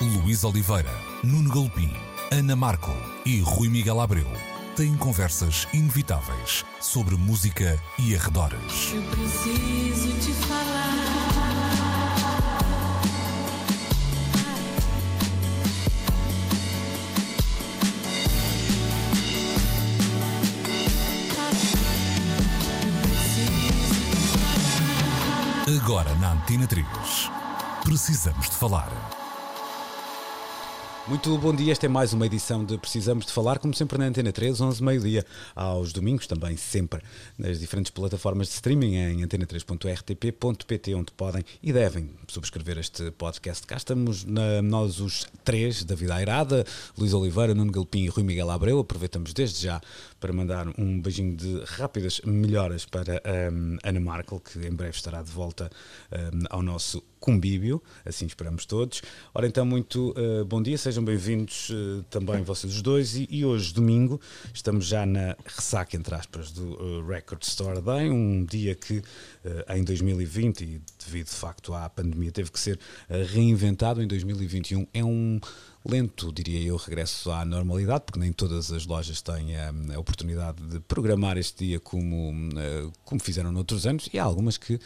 Luís Oliveira, Nuno Galopim, Ana Marco e Rui Miguel Abreu têm conversas inevitáveis sobre música e arredores. Eu preciso te falar. Agora na Antena 3. Precisamos de falar. Muito bom dia, esta é mais uma edição de Precisamos de Falar, como sempre na Antena 3, 11 meio-dia, aos domingos, também sempre nas diferentes plataformas de streaming, em antena3.rtp.pt, onde podem e devem subscrever este podcast. Cá estamos na- nós os três, David Airada, Luís Oliveira, Nuno Galpim e Rui Miguel Abreu. Aproveitamos desde já para mandar um beijinho de rápidas melhoras para hum, Ana Markel, que em breve estará de volta hum, ao nosso convívio, assim esperamos todos. Ora então, muito eh, bom dia, sejam bem-vindos eh, também vocês os dois. E, e hoje, domingo, estamos já na ressaca, entre aspas, do eh, Record Store Day, um dia que eh, em 2020, e devido de facto à pandemia, teve que ser eh, reinventado. Em 2021 é um lento, diria eu, regresso à normalidade, porque nem todas as lojas têm a, a oportunidade de programar este dia como, eh, como fizeram noutros anos, e há algumas que,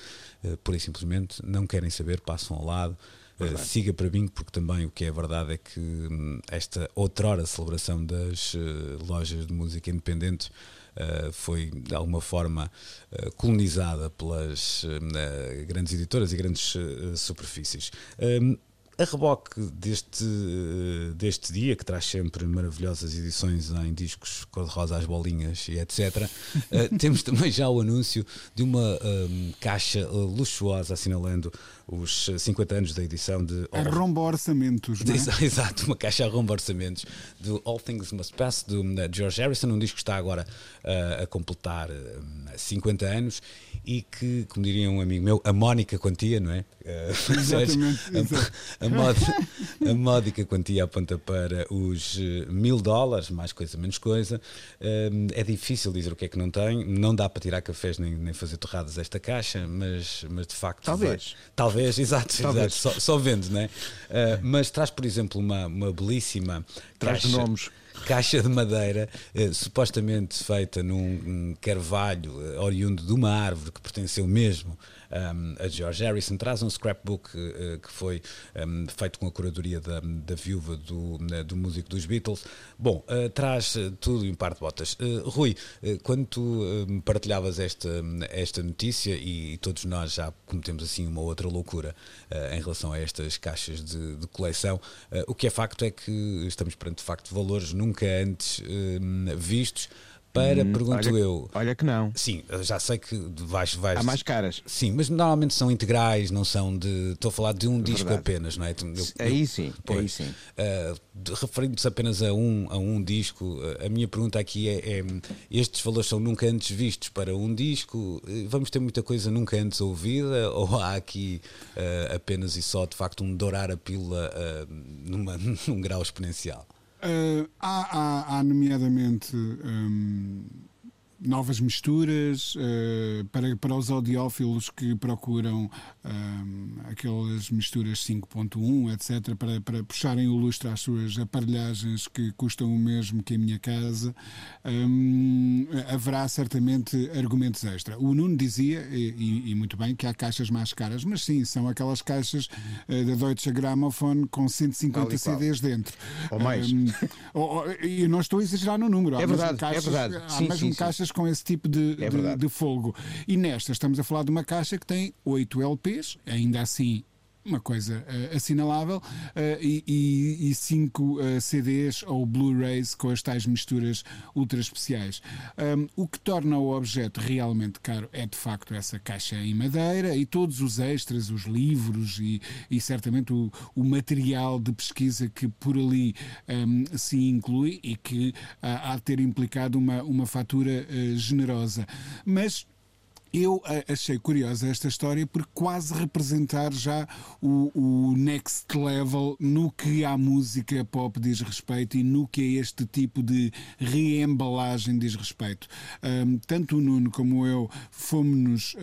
eh, e simplesmente, não querem saber, passam ao lado. Eh, siga para mim, porque também o que é verdade é que hum, esta outrora celebração das eh, lojas de música independente Uh, foi de alguma forma uh, colonizada pelas uh, grandes editoras e grandes uh, superfícies. Um, a reboque deste, uh, deste dia, que traz sempre maravilhosas edições em discos cor-de-rosa às bolinhas e etc., uh, temos também já o anúncio de uma um, caixa uh, luxuosa assinalando os 50 anos da edição de Arromba orçamentos, não é? Exa- Exato, uma caixa a rombo orçamentos do All Things Must Pass do uh, George Harrison, um disco que está agora uh, a completar uh, 50 anos e que, como diria um amigo meu, a mónica quantia, não é? Uh, Exatamente, a, a, mod- a módica quantia aponta para os uh, mil dólares, mais coisa, menos coisa. Um, é difícil dizer o que é que não tem, não dá para tirar cafés nem, nem fazer torradas esta caixa, mas, mas de facto. Talvez. vai- Talvez, exato, Talvez. exato só, só vendo, não é? Uh, mas traz, por exemplo, uma, uma belíssima Traz caixa, nomes. caixa de madeira, eh, supostamente feita num um carvalho eh, oriundo de uma árvore que pertenceu mesmo um, a George Harrison. Traz um scrapbook eh, que foi um, feito com a curadoria da, da viúva do, né, do músico dos Beatles. Bom, eh, traz tudo em um par de botas. Eh, Rui, quando tu partilhavas esta, esta notícia e, todos nós já cometemos assim uma outra loucura em relação a estas caixas de, de coleção, o que é facto é que estamos perante de facto valores nunca antes vistos. Para, pergunto olha, eu. Olha que não. Sim, eu já sei que vais. vais Há mais caras. Sim, mas normalmente são integrais, não são de. Estou a falar de um disco verdade. apenas, não é? Eu- eu- Aí sim, Pois. aí sim. Uh, Referindo-se apenas a um, a um disco, uh, a minha pergunta aqui é, é: estes valores são nunca antes vistos para um disco? Uh, Vamos ter muita coisa nunca antes ouvida? Ou há aqui uh, apenas e só de facto um dourar a pílula uh, numa, num grau exponencial? Uh, há, há- há, nomeadamente, hum, novas misturas uh, para, para os audiófilos que procuram hum, aquelas misturas 5.1, etc., para, para puxarem o lustre às suas aparelhagens que custam o mesmo que a minha casa. Hum, haverá certamente argumentos extra. O Nuno dizia, e, e- muito bem, que há caixas mais caras, mas sim, são aquelas caixas uh, da Deutsche Grammophon com 150 Tal e qual. CDs dentro. Ou mais. Hum, ou- ou- e eu não estou a exagerar no número. Há É mesmo verdade, é caixas, verdade. Há Sim, mesmo sim, sim. caixas com esse tipo de, É de- de fogo. E nesta estamos a falar de uma caixa que tem 8 LPs, ainda assim uma coisa eh, assinalável, eh, e, 5 CDs ou Blu-rays com as tais misturas ultra especiais. Um, o que torna o objeto realmente caro é de facto essa caixa em madeira e todos os extras, os livros e, e certamente o, o material de pesquisa que por ali um, se inclui e que ah, há de ter implicado uma, uma fatura eh, generosa. Mas eu achei curiosa esta história por quase representar já o, o, next level no que a música pop diz respeito e no que a este tipo de reembalagem diz respeito. Um, tanto o Nuno como eu fomos-nos, uh,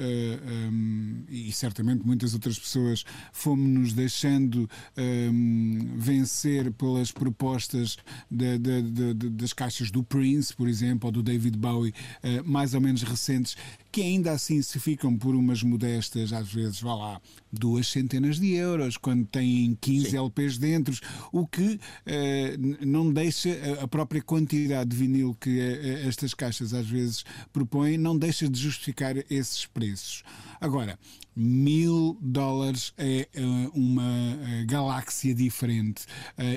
um, e certamente muitas outras pessoas, fomos-nos deixando um, vencer pelas propostas de, de, de, das caixas do Prince, por exemplo, ou do David Bowie, uh, mais ou menos recentes, que ainda assim se ficam por umas modestas, às vezes, vá lá, duas centenas de euros, quando têm 15 Sim. LPs dentro, o que uh, não deixa a própria quantidade de vinil que uh, estas caixas às vezes propõem, não deixa de justificar esses preços. Agora, mil dólares é uh, uma galáxia diferente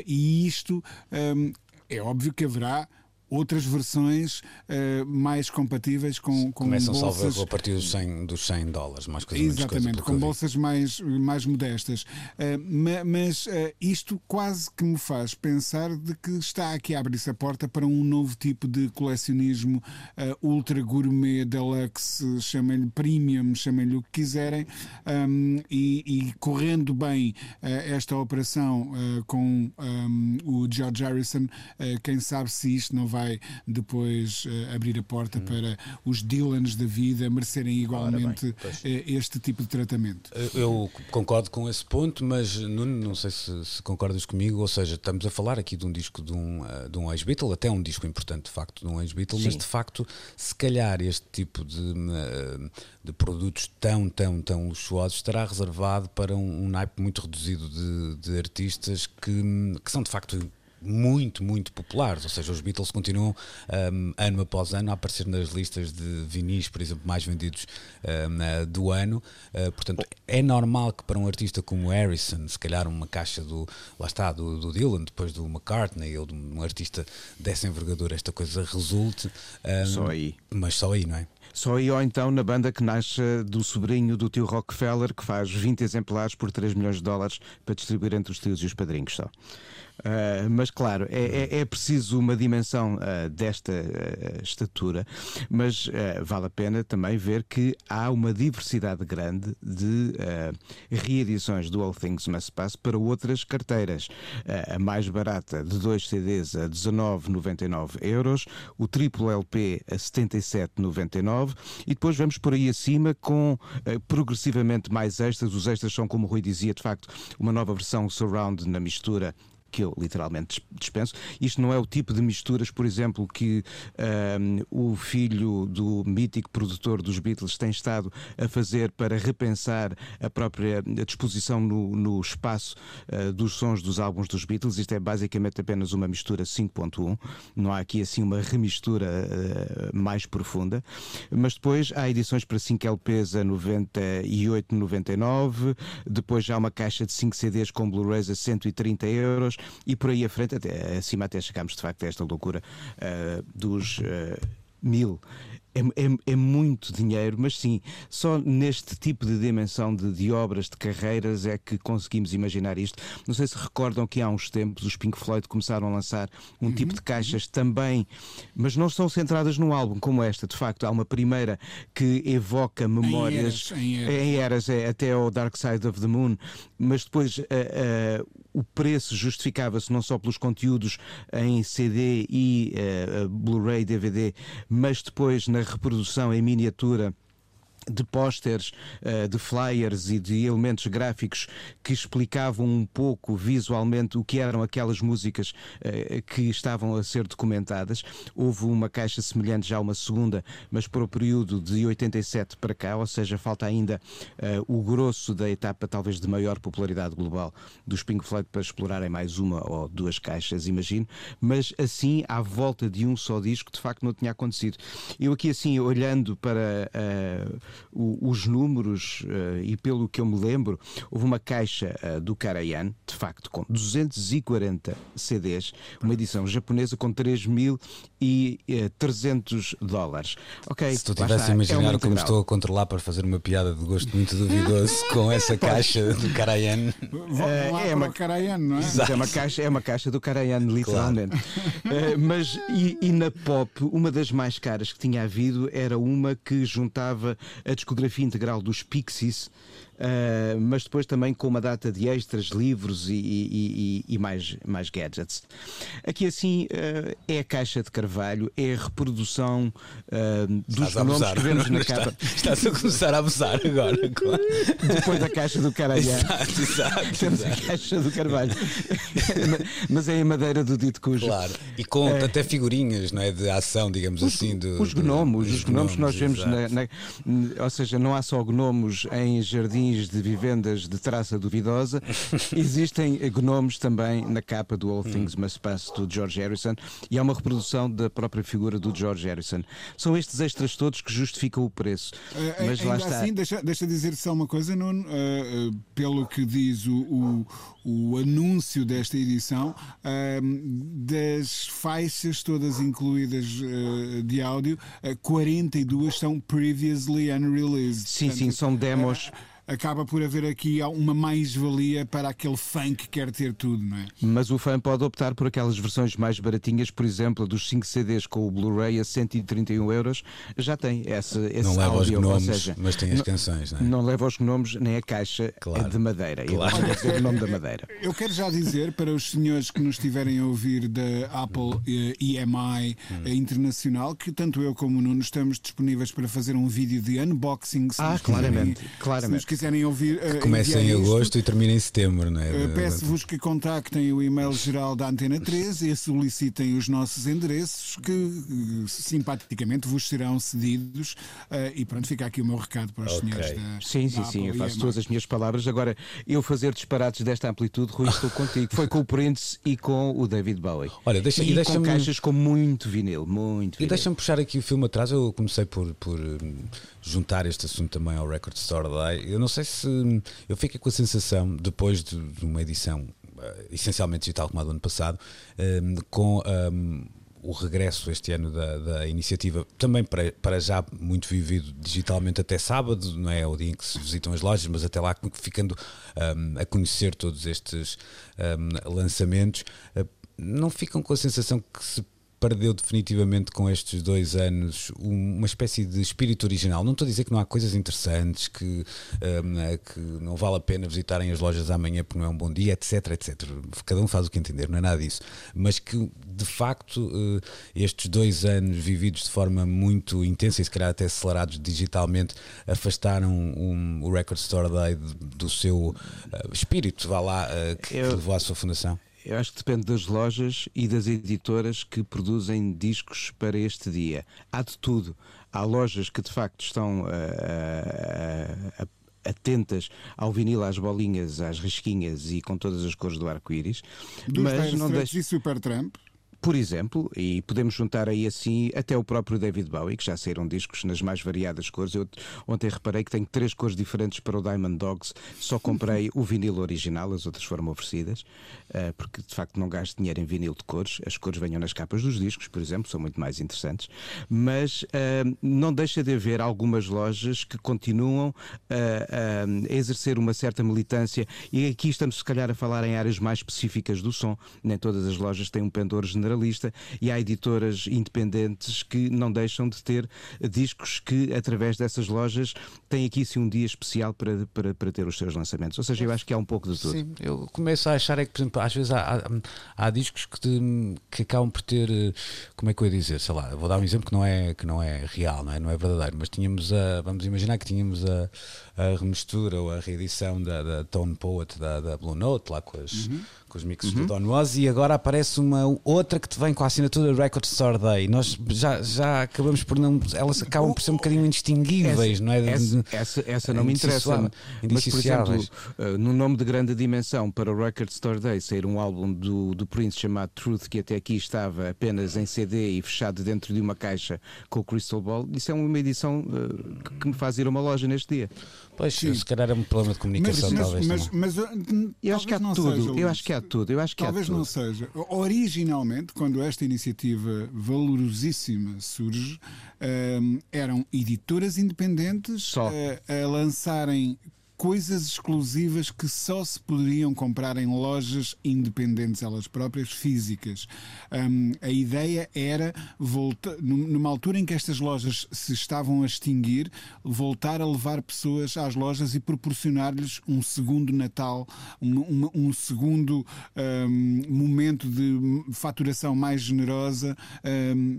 e isto um, é óbvio que haverá outras versões uh, mais compatíveis com, com Começam bolsas... a partir dos 100, dos 100 dólares, mais coisa Exatamente, com bolsas mais, mais modestas. Uh, mas uh, isto quase que me faz pensar de que está aqui a abrir-se a porta para um novo tipo de colecionismo ultra gourmet, deluxe, chamem-lhe premium, chamem-lhe o que quiserem, um, e, e, correndo bem esta operação com um, o George Harrison, quem sabe se isto não vai depois uh, abrir a porta hum. para os Dylans da vida merecerem igualmente bem, uh, este tipo de tratamento. Eu concordo com esse ponto, mas Nuno, não sei se, se, concordas comigo, ou seja, estamos a falar aqui de um disco de um, uh, de um ex-Beatle, até um disco importante de facto de um ex-Beatle, mas de facto, se calhar este tipo de, de produtos tão, tão, tão luxuosos estará reservado para um, um naipe muito reduzido de, de artistas que, que são de facto muito, muito populares. Ou seja, os Beatles continuam um, ano após ano a aparecer nas listas de vinis, por exemplo, mais vendidos um, do ano. Uh, portanto, é normal que para um artista como Harrison, se calhar uma caixa do, lá está, do, do Dylan, depois do McCartney, ou de um artista dessa envergadura, esta coisa resulte. Um, só aí. Mas só aí, não é? Só aí ou então na banda que nasce do sobrinho do tio Rockefeller, que faz 20 exemplares por 3 milhões de dólares para distribuir entre os tios e os padrinhos só. Uh, mas claro, é, é, é, preciso uma dimensão uh, desta uh, estatura, mas vale a pena também ver que há uma diversidade grande de reedições do All Things Must Pass para outras carteiras. a mais barata de dois CDs a 19,99 euros, o triplo LP a 77,99 e depois vamos por aí acima com progressivamente mais extras. Os extras são, como o Rui dizia, de facto, uma nova versão surround na mistura que eu literalmente dispenso. Isto não é o tipo de misturas, por exemplo, que um, o filho do mítico produtor dos Beatles tem estado a fazer para repensar a própria disposição no, no espaço uh, dos sons dos álbuns dos Beatles. Isto é basicamente apenas uma mistura 5.1, não há aqui assim uma remistura uh, mais profunda. Mas depois há edições para 5 LPs a 98,99, depois já há uma caixa de 5 CDs com Blu-rays a 130 euros e por aí à frente, até, acima até chegámos de facto a esta loucura uh, dos uh, mil. É, é, é, muito dinheiro, mas sim, só neste tipo de dimensão de, de, obras, de carreiras, é que conseguimos imaginar isto. Não sei se recordam que há uns tempos os Pink Floyd começaram a lançar um uhum, tipo de caixas uhum. também, mas não estão centradas num álbum como esta. De facto, há uma primeira que evoca memórias em eras, em eras é, até ao Dark Side of the Moon, mas depois uh, uh, o preço justificava-se não só pelos conteúdos em CD e uh, Blu-ray, DVD, mas depois na reprodução em miniatura de pósteres, eh, de flyers e de elementos gráficos que explicavam um pouco visualmente o que eram aquelas músicas eh, que estavam a ser documentadas. Houve uma caixa semelhante já uma segunda, mas para o período de 87 para cá, ou seja, falta ainda eh, o grosso da etapa talvez de maior popularidade global dos Pink Floyd para explorarem mais uma ou duas caixas, imagino, mas assim à volta de um só disco de facto não tinha acontecido. Eu aqui assim olhando para o, os números uh, e pelo que eu me lembro, houve uma caixa uh, do Karajan, de facto, com 240 CDs, uma edição japonesa com 3.300 dólares. Ok, Se tu tivesse a imaginar é como estou a controlar para fazer uma piada de gosto muito duvidoso com essa caixa do Karajan. Uh, é uma Karajan, não é? É uma caixa, é uma caixa do Karajan, literalmente. Claro. mas e, e, na pop, uma das mais caras que tinha havido era uma que juntava a discografia integral dos Pixies. Uh, mas depois também com uma data de extras, livros e, e, e, e mais, mais gadgets. Aqui assim uh, é a caixa de carvalho, é a reprodução uh, dos nomes que vemos na capa. Estás a começar a abusar agora, claro. Depois da caixa do Caralhã. Exato, exato. Temos exato. a caixa do carvalho. mas é em madeira do dito cujo. Claro. E com É. até figurinhas, não é? De ação, digamos assim. Do, Os do- gnomos, dos os gnomos que nós vemos, na, na- ou seja, não há só gnomos em jardins de vivendas de traça duvidosa, existem gnomos também na capa do Hum. All Things Must Pass do George Harrison e há uma reprodução da própria figura do George Harrison. São estes extras todos que justificam o preço. Eh, Mas lá está. assim, deixa, deixa dizer só uma coisa, Nuno, eh, eh, pelo que diz o, o, o anúncio desta edição, eh, das faixas todas incluídas eh, de áudio, eh, 42 são previously unreleased. Sim, sim, são demos. Acaba por haver aqui uma mais-valia para aquele fã que quer ter tudo, não é? Mas o fã pode optar por aquelas versões mais baratinhas, por exemplo, dos 5 CDs com o Blu-ray a 131 euros, já tem esse, esse Não leva os gnomos, seja, mas tem as canções, não é? Não leva os gnomos nem a caixa Claro. é de madeira. Claro. Dizer o nome da madeira. Eu quero já dizer para os senhores que nos estiverem a ouvir da Apple eh, EMI eh, Internacional que tanto eu como o Nuno estamos disponíveis para fazer um vídeo de unboxing. Ah, claramente, claramente. Quiserem ouvir. eh, Começa em enviar isto, agosto e termina em setembro, não é? eh, Peço-vos que contactem o e-mail geral da Antena 13 e solicitem os nossos endereços que eh, simpaticamente vos serão cedidos. eh, E pronto, fica aqui o meu recado para os Ok. senhores da Sim, sim, da sim, eu faço todas as minhas palavras. Agora, eu fazer disparates desta amplitude, Rui, estou contigo. Foi com o Prince e com o David Bowie. Olha, deixa- e e com deixa-me- caixas com muito vinil, muito E vinil. deixa-me puxar aqui o filme atrás. Eu comecei por, por hum, juntar este assunto também ao Record Store Day. Eu não sei se. Eu fiquei com a sensação, depois de, de uma edição eh, essencialmente digital como a do ano passado, hum, com. hum, o regresso este ano da, da iniciativa, também para, para já muito vivido digitalmente até sábado, não é o dia em que se visitam as lojas, mas até lá ficando hum, a conhecer todos estes hum, lançamentos, eh, não ficam com a sensação que se perdeu definitivamente com estes dois anos um- uma espécie de espírito original. Não estou a dizer que não há coisas interessantes, que, hum, eh, que não vale a pena visitarem as lojas amanhã porque não é um bom dia, etc, etc. Cada um faz o que entender, não é nada disso. Mas que, de facto, eh, estes dois anos vividos de forma muito intensa e se calhar até acelerados digitalmente afastaram um- o Record Store Day do seu eh, espírito, vá lá, eh, que, que Eu- levou à sua fundação. Eu acho que depende das lojas e das editoras que produzem discos para este dia. Há de tudo. Há lojas que de facto estão ah, ah, ah, atentas ao vinil, às bolinhas, às risquinhas e com todas as cores do arco-íris, mas não deixa. e Supertramp. Por exemplo, e podemos juntar aí assim até o próprio David Bowie, que já saíram discos nas mais variadas cores. Eu ontem reparei que tenho três cores diferentes para o Diamond Dogs, só comprei o vinil original, as outras foram oferecidas, eh, porque de facto não gasto dinheiro em vinil de cores. As cores venham nas capas dos discos, por exemplo, são muito mais interessantes. Mas eh, não deixa de haver algumas lojas que continuam eh, a exercer uma certa militância, e aqui estamos se calhar a falar em áreas mais específicas do som. Nem todas as lojas têm um pendor generalista e há editoras independentes que não deixam de ter discos que, através dessas lojas, têm aqui sim um dia especial para, para, para ter os seus lançamentos. Ou seja, eu acho que há um pouco de tudo. Sim, eu começo a achar é que, por exemplo, às vezes há, há, há discos que, te- que acabam por ter, eh, como é que eu ia dizer, sei lá, vou dar um exemplo que não é, que não é real, não é, não é verdadeiro, mas tínhamos a, vamos imaginar que tínhamos a, a remistura ou a reedição da, da Tone Poet da, da Blue Note, lá com, as, com os mixes do Don Was, e agora aparece uma outra que te vem com a assinatura Record Store Day. Nós já, já acabamos por não, elas acabam por ser um bocadinho indistinguíveis, não é? Essa, essa, essa não me interessa. Mas, por exemplo, eh, no nome de grande dimensão para o Record Store Day sair um álbum do, do Prince chamado Truth, que até aqui estava apenas em CD e fechado dentro de uma caixa com o Crystal Ball, isso é uma edição eh, que- me faz ir a uma loja neste dia. Pois, se calhar é um problema de Mas, comunicação, mas, talvez. mas, também. mas, uh, Eu acho que há talvez tudo, eu acho que há tudo, eu acho que Talvez não seja. Originalmente, quando esta iniciativa valorosíssima surge, um, eram editoras independentes Só. uh, a lançarem coisas exclusivas que só se poderiam comprar em lojas independentes, elas próprias, físicas. Um, a ideia era, voltar, numa altura em que estas lojas se estavam a extinguir, voltar a levar pessoas às lojas e proporcionar-lhes um segundo Natal, um, um, um segundo um, momento de faturação mais generosa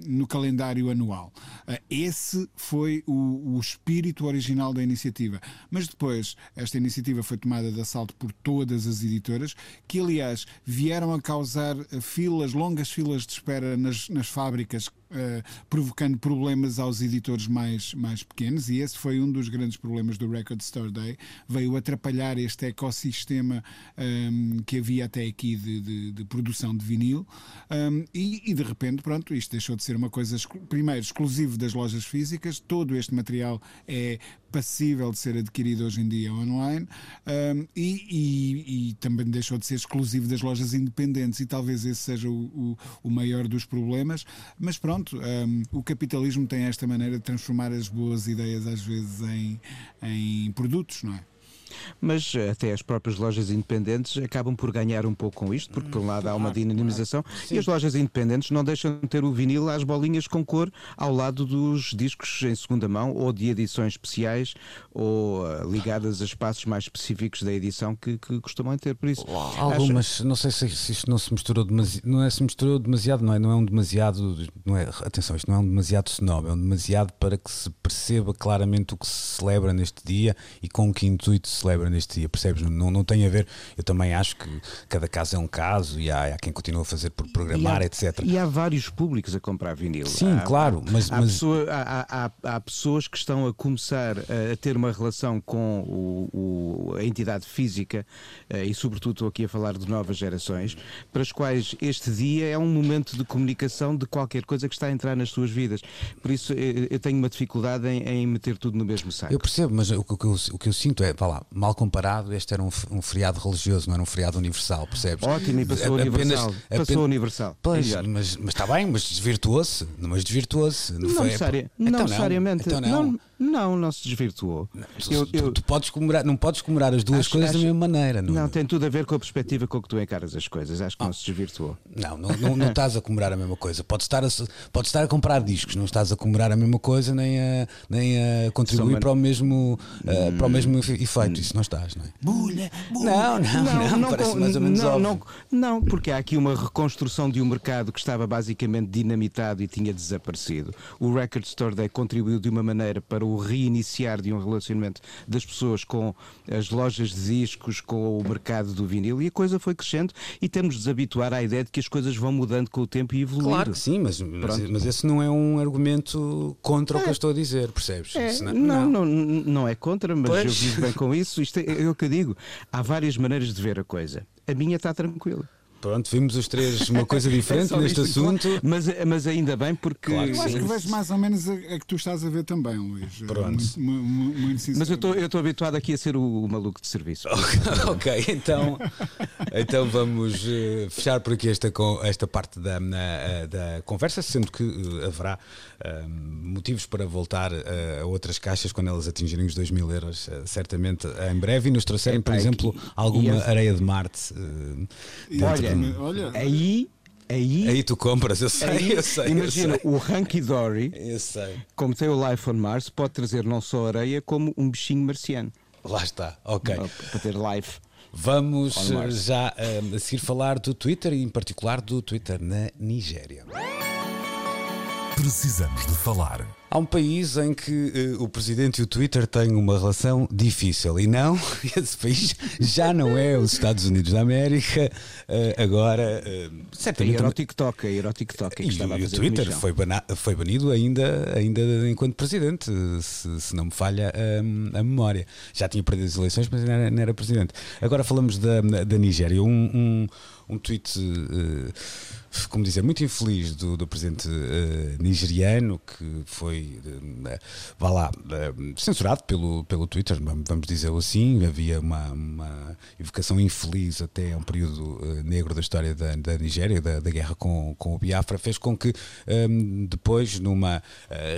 no calendário anual. Uh, esse foi o, o espírito original da iniciativa. Mas depois, esta iniciativa foi tomada de assalto por todas as editoras, que aliás vieram a causar filas, longas filas de espera nas, nas fábricas Uh, provocando problemas aos editores mais, mais pequenos, e esse foi um dos grandes problemas do Record Store Day. Veio atrapalhar este ecossistema um, ehm, que havia até aqui de, de, de produção de vinil, um, ehm, e, e, de repente, pronto, isto deixou de ser uma coisa, primeiro, exclusivo das lojas físicas, todo este material é passível de ser adquirido hoje em dia online um, e, e, e, também deixou de ser exclusivo das lojas independentes e talvez esse seja o, o, o maior dos problemas. Mas pronto, um, o capitalismo tem esta maneira de transformar as boas ideias às vezes em, em produtos, não é? Mas eh, até as próprias lojas independentes acabam por ganhar um pouco com isto, porque por um lado há uma dinamização. E as lojas independentes não deixam de ter o vinil às bolinhas com cor ao lado dos discos em segunda mão ou de edições especiais ou uh, ligadas a espaços mais específicos da edição que, que costumam ter. Por isso, algumas, acho... não sei se, se, isto não se misturou demasiado, não é se misturou demasiado, não é, não é um demasiado, não é, atenção, isto não é um demasiado snob, é um demasiado para que se perceba claramente o que se celebra neste dia e com que intuito se celebra neste dia, percebes? Não, não tem a ver, eu também acho que cada caso é um caso e há, há quem continua a fazer por programar, e há, etc. E há vários públicos a comprar vinil. Sim, há, claro, mas, há, mas... Pessoa, há, pessoas que estão a começar a, ter uma relação com o, o, a entidade física eh, e, sobretudo, estou aqui a falar de novas gerações, para as quais este dia é um momento de comunicação de qualquer coisa que está a entrar nas suas vidas. Por isso, eu, eu tenho uma dificuldade em, em, meter tudo no mesmo saco. Eu percebo, mas o, o, que, eu, o que eu sinto é, vá lá, mal comparado, este era um, um, feriado religioso, não era um feriado universal, percebes? Ótimo, e passou apenas, universal. Passou apenas, universal. Pois, mas, mas está bem, mas desvirtuou-se. Mas desvirtuou-se. Não, não, necessária, não então necessariamente. Então não. não. Não, não se desvirtuou. Não, tu, eu, tu, tu, podes comemorar, não podes comemorar as duas acho, coisas acho, da mesma maneira. Não, não, tem tudo a ver com a perspectiva com que tu encaras as coisas. Acho que oh. não se desvirtuou. Não, não, não, não estás a comemorar a mesma coisa. Podes estar a, podes estar a comprar discos, não estás a comemorar a mesma coisa nem a, nem a contribuir para o mesmo, uh, para o mesmo efeito. Isso não estás, não é? Bulha, bulha. Não, não, não, não, parece mais ou menos não, não, não, porque há aqui uma reconstrução de um mercado que estava basicamente dinamitado e tinha desaparecido. O Record Store Day contribuiu de uma maneira para o reiniciar de um relacionamento das pessoas com as lojas de discos, com o mercado do vinil e a coisa foi crescendo e temos de desabituar à ideia de que as coisas vão mudando com o tempo e evoluindo. Claro que sim, mas, mas, mas esse não é um argumento contra é. o que eu estou a dizer, percebes? É. Não, não, não, não, é contra, mas pois. eu vivo bem com isso. Isto é, é o que eu digo. Há várias maneiras de ver a coisa. A minha está tranquila. Pronto, vimos os três uma coisa diferente é neste assunto. Mas, mas ainda bem porque. Claro eu acho que vejo mais ou menos a, a, que tu estás a ver também, Luís. Pronto. Muito, muito, muito mas eu estou habituado aqui a ser o, o maluco de serviço. ok, então, então vamos uh, fechar por aqui esta, esta parte da, na, da conversa, sendo que uh, haverá uh, motivos para voltar a outras caixas quando elas atingirem os 2 mil euros, certamente em breve, e nos trouxerem, por exemplo, alguma areia de Marte. Olha, olha. Aí Aí, aí tu compras, eu sei, aí, eu sei. Imagina, eu sei. o Hunky Dory, como tem o Life on Mars, pode trazer não só areia, como um bichinho marciano. Lá está, ok. Para ter life. Vamos já um, a seguir falar do Twitter e, em particular, do Twitter na Nigéria. Precisamos de falar. Há um país em que uh, o presidente e o Twitter têm uma relação difícil e não, esse país já não é os Estados Unidos da América, uh, agora uh, certamente. Era o TikTok, era o TikTok e, e o Twitter foi, foi banido ainda, ainda enquanto presidente, se, se não me falha a, a, memória. Já tinha perdido as eleições, mas não era, não era presidente. Agora falamos da, da Nigéria. Um, um, um tweet como dizer, muito infeliz do, do presidente uh, nigeriano que foi uh, vá lá, uh, censurado pelo, pelo Twitter, vamos dizê-lo assim. Havia uma, uma evocação infeliz até a um período negro da história da, da Nigéria, da, da, guerra com, com o Biafra, fez com que um, depois, numa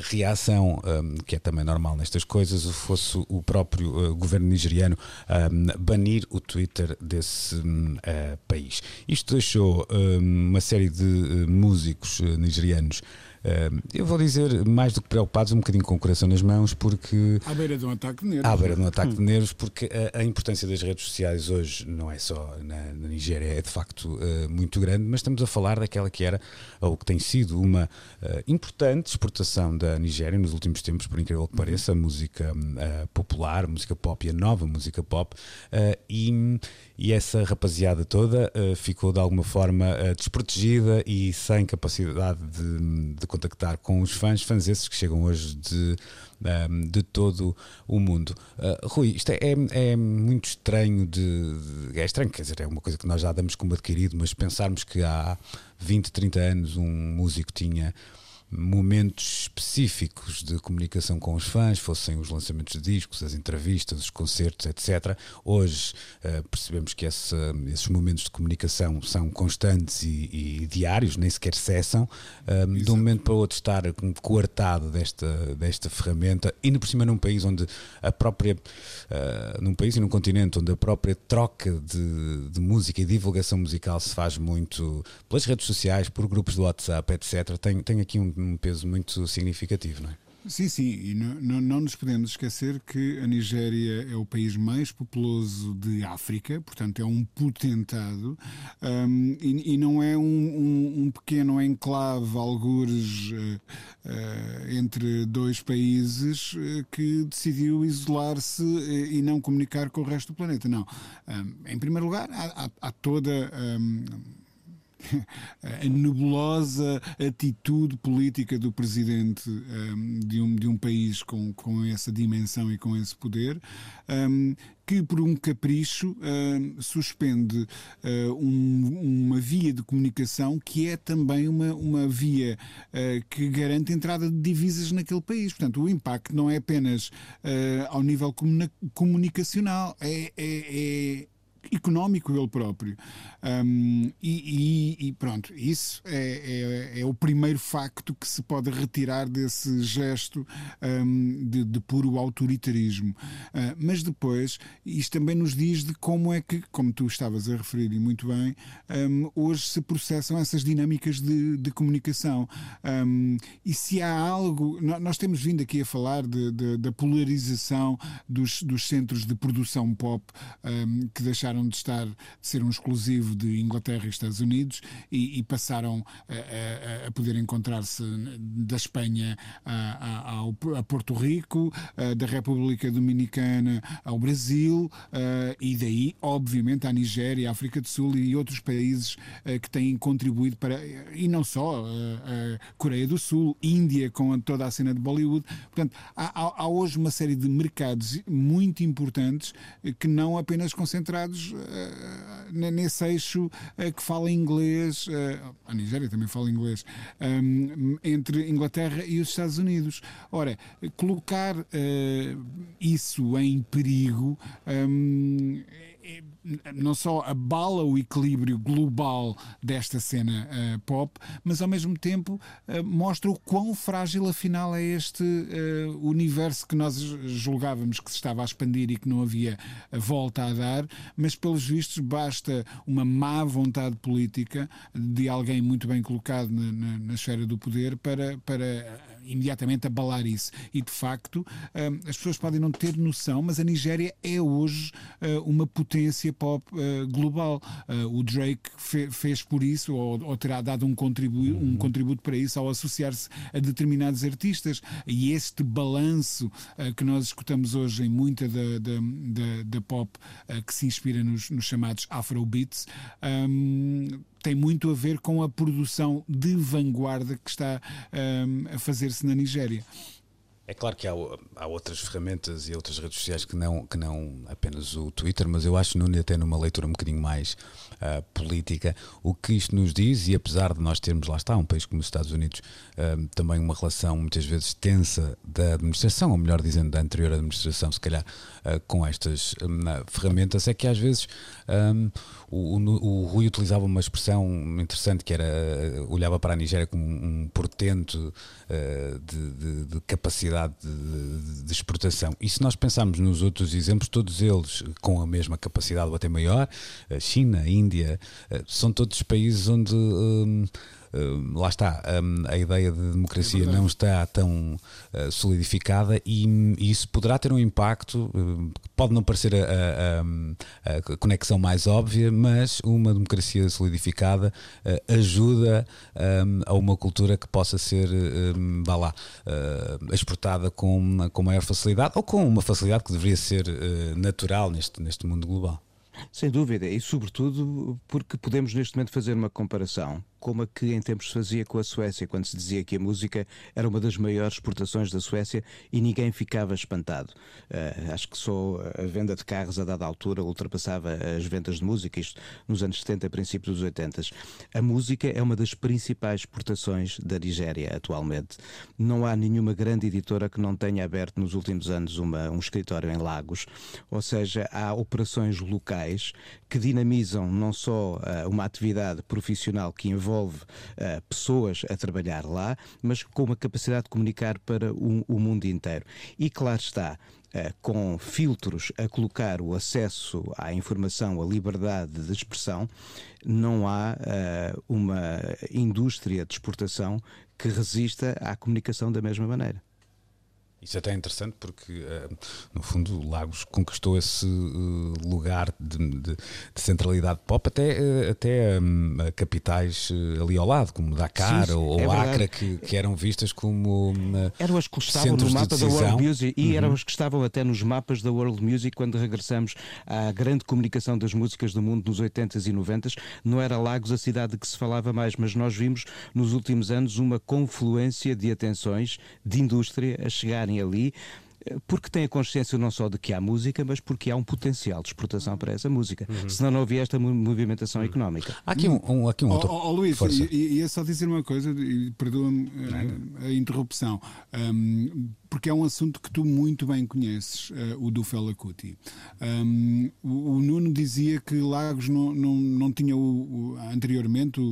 reação um, que é também normal nestas coisas, fosse o próprio governo nigeriano um, banir o Twitter desse hum, país. Isto deixou uma série de músicos nigerianos eu vou dizer, mais do que preocupados, um bocadinho com o coração nas mãos, porque. À beira de um ataque de nervos. À beira de um ataque de nervos, porque a, a importância das redes sociais hoje não é só na, na Nigéria, é de facto uh, muito grande, mas estamos a falar daquela que era, ou que tem sido, uma uh, importante exportação da Nigéria nos últimos tempos, por incrível que pareça, a música uh, popular, a música pop e a nova música pop. e e essa rapaziada toda uh, ficou de alguma forma uh, desprotegida e sem capacidade de, de, contactar com os fãs, fãs esses que chegam hoje de, um, ehm, de todo o mundo. Uh, Rui, isto é, é, é muito estranho de, de, É estranho, quer dizer, é uma coisa que nós já damos como adquirido, mas pensarmos que há 20, 30 anos um músico tinha momentos específicos de comunicação com os fãs, fossem os lançamentos de discos, as entrevistas, os concertos, etc. Hoje uh, percebemos que esse, esses momentos de comunicação são constantes e, e diários, nem sequer cessam. Uh, de um momento para o outro estar coartado desta, desta ferramenta, ainda por cima num país onde a própria, uh, num país e num continente onde a própria troca de, de música e divulgação musical se faz muito pelas redes sociais, por grupos do WhatsApp, etc. Tem, tem aqui um um peso muito significativo, não é? Sim, sim, e não, não, nos podemos esquecer que a Nigéria é o país mais populoso de África, portanto é um potentado, um, e, e, não é um, um, um pequeno enclave, algures, uh, uh, entre dois países uh, que decidiu isolar-se e não comunicar com o resto do planeta. Não. em primeiro lugar, há, há, há toda a nebulosa atitude política do presidente um, de, um, de um país com, com essa dimensão e com esse poder, um, que por um capricho uh, suspende uh, um, uma via de comunicação que é também uma, uma via uh, que garante a entrada de divisas naquele país. Portanto, o impacto não é apenas ao nível comunicacional, é, é, é económico ele próprio. Um, e, e, e, pronto, isso é, é, é, o primeiro facto que se pode retirar desse gesto um, de, de, puro autoritarismo. Uh, mas depois, isto também nos diz de como é que, como tu estavas a referir e muito bem, um, hoje se processam essas dinâmicas de, de comunicação. e se há algo, nós temos vindo aqui a falar de, de, da polarização dos, dos centros de produção pop que deixaram de estar de ser um exclusivo de Inglaterra e Estados Unidos e, e passaram a, a, a poder encontrar-se da Espanha a, a, Porto Rico, da República Dominicana ao Brasil e daí, obviamente, à Nigéria, à África do Sul e outros países que têm contribuído para, e não só, Coreia do Sul, Índia com toda a cena de Bollywood. Portanto, há, há hoje uma série de mercados muito importantes que não apenas concentrados nesse eixo uh, que fala inglês, uh, a Nigéria também fala inglês, entre Inglaterra e os Estados Unidos. Ora, colocar isso em perigo um, não só abala o equilíbrio global desta cena uh, pop, mas ao mesmo tempo uh, mostra o quão frágil afinal é este uh, universo que nós julgávamos que se estava a expandir e que não havia volta a dar, mas pelos vistos basta uma má vontade política de alguém muito bem colocado na, na, na esfera do poder para, para imediatamente abalar isso. E de facto, as pessoas podem não ter noção, mas a Nigéria é hoje uma potência pop uh, global. Uh, o Drake fe fez por isso, ou, ou terá dado um, contribu um uhum. contributo para isso ao associar-se a determinados artistas. E este balanço uh, que nós escutamos hoje em muita da, da, da, da pop que se inspira nos, nos chamados Afrobeats. Um, tem muito a ver com a produção de vanguarda que está um, a fazer-se na Nigéria. É claro que há, há, outras ferramentas e outras redes sociais que não, que não apenas o Twitter, mas eu acho, Nuno, até numa leitura um bocadinho mais uh, política, o que isto nos diz, e apesar de nós termos, lá está, um país como os Estados Unidos, uh, também uma relação muitas vezes tensa da administração, ou melhor dizendo, da anterior administração, se calhar, uh, com estas ferramentas, é que às vezes um, o, o, o, Rui utilizava uma expressão interessante que era, olhava para a Nigéria como um portento de, de, de capacidade capacidade de, de, exportação. E se nós pensarmos nos outros exemplos, todos eles com a mesma capacidade ou até maior, China, Índia, eh, são todos países onde. Um, Uh, lá está, um, a ideia de democracia é não está tão uh, solidificada e, e, isso poderá ter um impacto, uh, pode não parecer a, a, a, a, conexão mais óbvia, mas uma democracia solidificada ajuda um, a uma cultura que possa ser, um, vá lá, exportada com, com maior facilidade ou com uma facilidade que deveria ser natural neste, neste mundo global. Sem dúvida, e sobretudo porque podemos neste momento fazer uma comparação como a que em tempos se fazia com a Suécia, quando se dizia que a música era uma das maiores exportações da Suécia e ninguém ficava espantado. Uh, acho que só a venda de carros a dada altura ultrapassava as vendas de música, isto nos anos 70, princípios dos 80. A música é uma das principais exportações da Nigéria atualmente. Não há nenhuma grande editora que não tenha aberto nos últimos anos uma, um escritório em Lagos, ou seja, há operações locais que dinamizam não só uh, uma atividade profissional que envolve uh, pessoas a trabalhar lá, mas com uma capacidade de comunicar para o, o mundo inteiro. E claro está, Uh, com filtros a colocar o acesso à informação, a liberdade de expressão, não há uma indústria de exportação que resista à comunicação da mesma maneira. Isso até é interessante porque, uh, no fundo, Lagos conquistou esse uh, lugar de, de, de, centralidade pop até, uh, até um, capitais ali ao lado, como Dakar sim, sim, ou é Acre, que, que, eram vistas como eram as que estavam no mapa da World Music e uhum. eram as que estavam até nos mapas da World Music quando regressamos à grande comunicação das músicas do mundo nos 80s e 90s. Não era Lagos a cidade de que se falava mais, mas nós vimos nos últimos anos uma confluência de atenções de indústria a chegarem ali porque tem a consciência não só de que há música, mas porque há um potencial de exportação para essa música. Uhum. Senão não havia esta movimentação uhum. económica. Há aqui um, um, aqui um outro. Oh, oh, Luís, ia só dizer uma coisa, e perdoa-me a, a, interrupção. Um, porque é um assunto que tu muito bem conheces, uh, o do Fela Kuti. Um, o, o, Nuno dizia que Lagos não, não, não tinha o, o anteriormente o,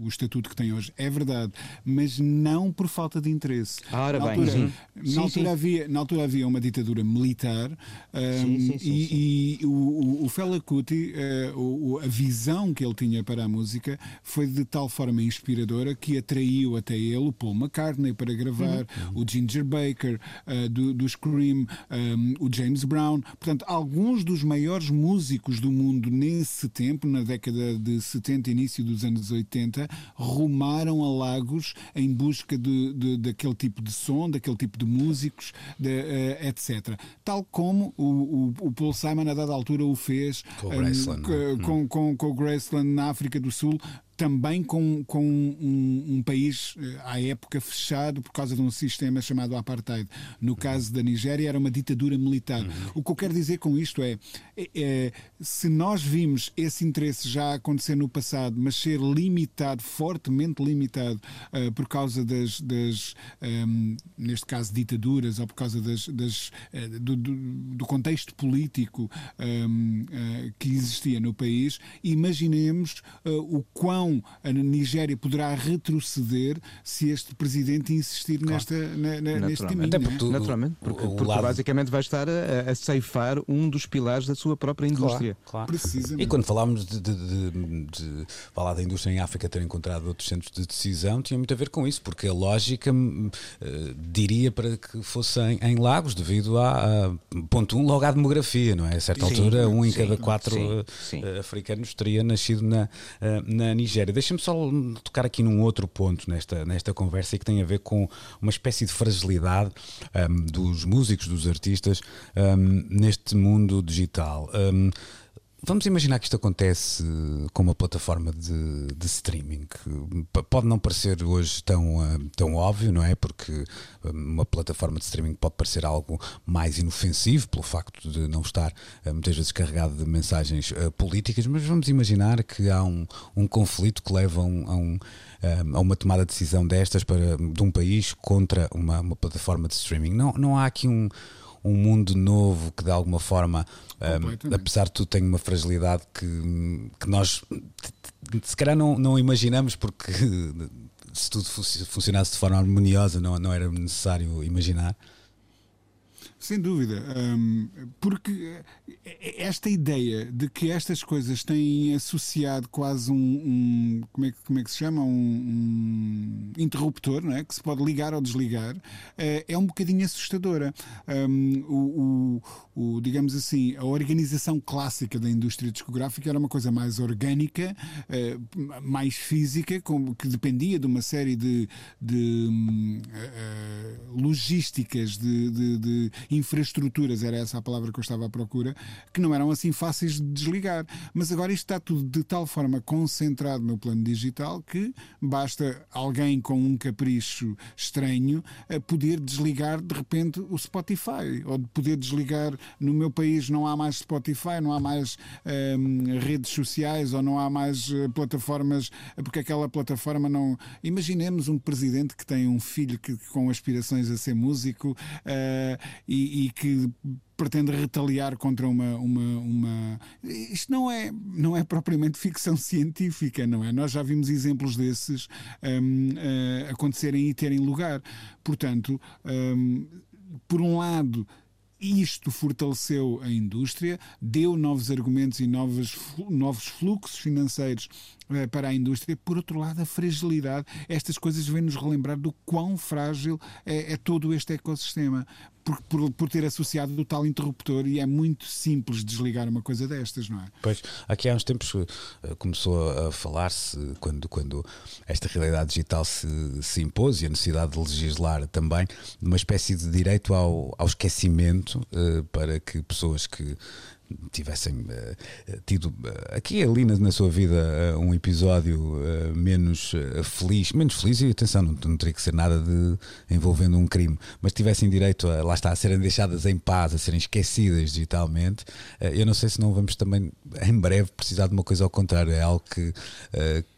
o, estatuto que tem hoje. É verdade, mas não por falta de interesse. Ora na bem, altura, sim. Na, sim, altura sim. Havia, na altura havia uma ditadura militar um, sim, e, e, o, o Fela Kuti, uh, a visão que ele tinha para a música foi de tal forma inspiradora que atraiu até ele o Paul McCartney para gravar, uhum. o Ginger Baker uh, do, do Scream, um, ehm, o James Brown. Portanto, alguns dos maiores músicos do mundo nesse tempo, na década de 70, início dos anos 80, rumaram a Lagos em busca de, de daquele tipo de som, daquele tipo de músicos, de, uh, etc. Tal como o, o, o, Paul Simon, a dada altura, o fez com o Graceland, um, com, hum. com, com o Graceland na África do Sul, também com, com um, um, país eh, à época fechado por causa de um sistema chamado apartheid. No caso da Nigéria era uma ditadura militar. Uhum. O que eu quero dizer com isto é, é, é, se nós vimos esse interesse já acontecer no passado, mas ser limitado, fortemente limitado, uh, por causa das, das um, ehm, neste caso, ditaduras ou por causa das, das uh, do, do, do, contexto político um, ehm, uh, que existia no país, imaginemos o quão não a Nigéria poderá retroceder se este presidente insistir claro. nesta, na, na, neste caminho. Até porque, Naturalmente, porque, porque lado... basicamente vai estar a, a, ceifar um dos pilares da sua própria indústria. Claro, claro. E quando falámos de, de, de, de, falar da indústria em África ter encontrado outros centros de decisão, tinha muito a ver com isso, porque a lógica uh, diria para que fosse em, em Lagos, devido a, a, ponto um, logo à demografia, não é? A certa sim, altura, um em sim, cada quatro sim, uh, africanos teria nascido na, uh, na Nigéria. Nigéria. Deixa-me só tocar aqui num outro ponto nesta, nesta conversa e que tem a ver com uma espécie de fragilidade um, dos músicos, dos artistas um, neste mundo digital. Um, Vamos imaginar que isto acontece com uma plataforma de, de streaming. Pode não parecer hoje tão, uh, tão óbvio, não é? Porque uma plataforma de streaming pode parecer algo mais inofensivo pelo facto de não estar uh, muitas vezes carregado de mensagens uh, políticas, mas vamos imaginar que há um, um conflito que leva a, um, a uma tomada de decisão destas para, de um país contra uma, uma plataforma de streaming. Não, não há aqui um um mundo novo que de alguma forma, um, apesar de tudo, tem uma fragilidade que, que nós se calhar não, não imaginamos porque se tudo funcionasse de forma harmoniosa não, não era necessário imaginar. Sem dúvida, um, porque esta ideia de que estas coisas têm associado quase um, um como, é, como, é, que se chama? Um, um, interruptor, não é? que se pode ligar ou desligar, é, é um bocadinho assustadora. Hum, o, o, o, digamos assim, a organização clássica da indústria discográfica era uma coisa mais orgânica, mais física, que dependia de uma série de, de uh, logísticas, de, de, de infraestruturas, era essa a palavra que eu estava à procura, que não eram assim fáceis de desligar. Mas agora isto está tudo de tal forma concentrado no plano digital que basta alguém com um capricho estranho a poder desligar de repente o Spotify, ou de poder desligar no meu país não há mais Spotify, não há mais hum, redes sociais ou não há mais uh, plataformas, porque aquela plataforma não. Imaginemos um presidente que tem um filho que, com aspirações a ser músico uh, e, e, que pretende retaliar contra uma, uma, uma. Isto não é, não é propriamente ficção científica, não é? Nós já vimos exemplos desses um, uh, eh, acontecerem e terem lugar. Portanto, um, por um lado, isto fortaleceu a indústria, deu novos argumentos e novos, novos fluxos financeiros eh, para a indústria. Por outro lado, a fragilidade, estas coisas vêm-nos relembrar do quão frágil é, é todo este ecossistema. Por, por, por, ter associado o tal interruptor e é muito simples desligar uma coisa destas, não é? Pois, aqui há uns tempos eh, começou a falar-se, quando, quando esta realidade digital se, se impôs e a necessidade de legislar também, de uma espécie de direito ao, ao esquecimento uh, para que pessoas que tivessem uh, tido uh, aqui e ali na, na sua vida uh, um episódio menos feliz, menos feliz e atenção, não, não, teria que ser nada de envolvendo um crime, mas tivessem direito a lá está, a serem deixadas em paz, a serem esquecidas digitalmente, eu não sei se não vamos também em breve precisar de uma coisa ao contrário, é algo que,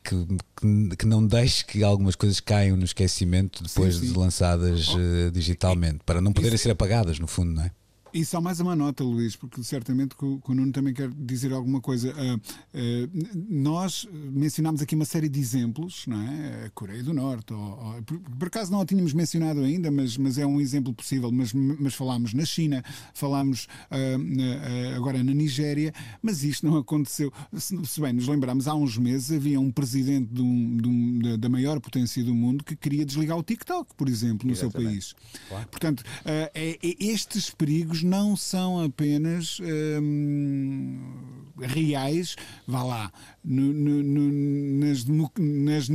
que, que, não deixe que algumas coisas caiam no esquecimento depois sim, sim. de lançadas oh, digitalmente, para não poderem ser apagadas no fundo, não é? E só mais uma nota, Luís, porque certamente que o, que o Nuno também quer dizer alguma coisa. Uh, uh, nós mencionámos aqui uma série de exemplos, não é? A Coreia do Norte, ou, ou, por, por, acaso não a tínhamos mencionado ainda, mas, mas é um exemplo possível. Mas, mas falámos na China, falámos uh, agora na Nigéria, mas isto não aconteceu. Se, se, bem nos lembramos, há uns meses havia um presidente de um, de um, da maior potência do mundo que queria desligar o TikTok, por exemplo, no Exatamente. seu país. Claro. Portanto, é, é, estes perigos não são apenas hum, reais, vá lá, no, no, no, nas, nas,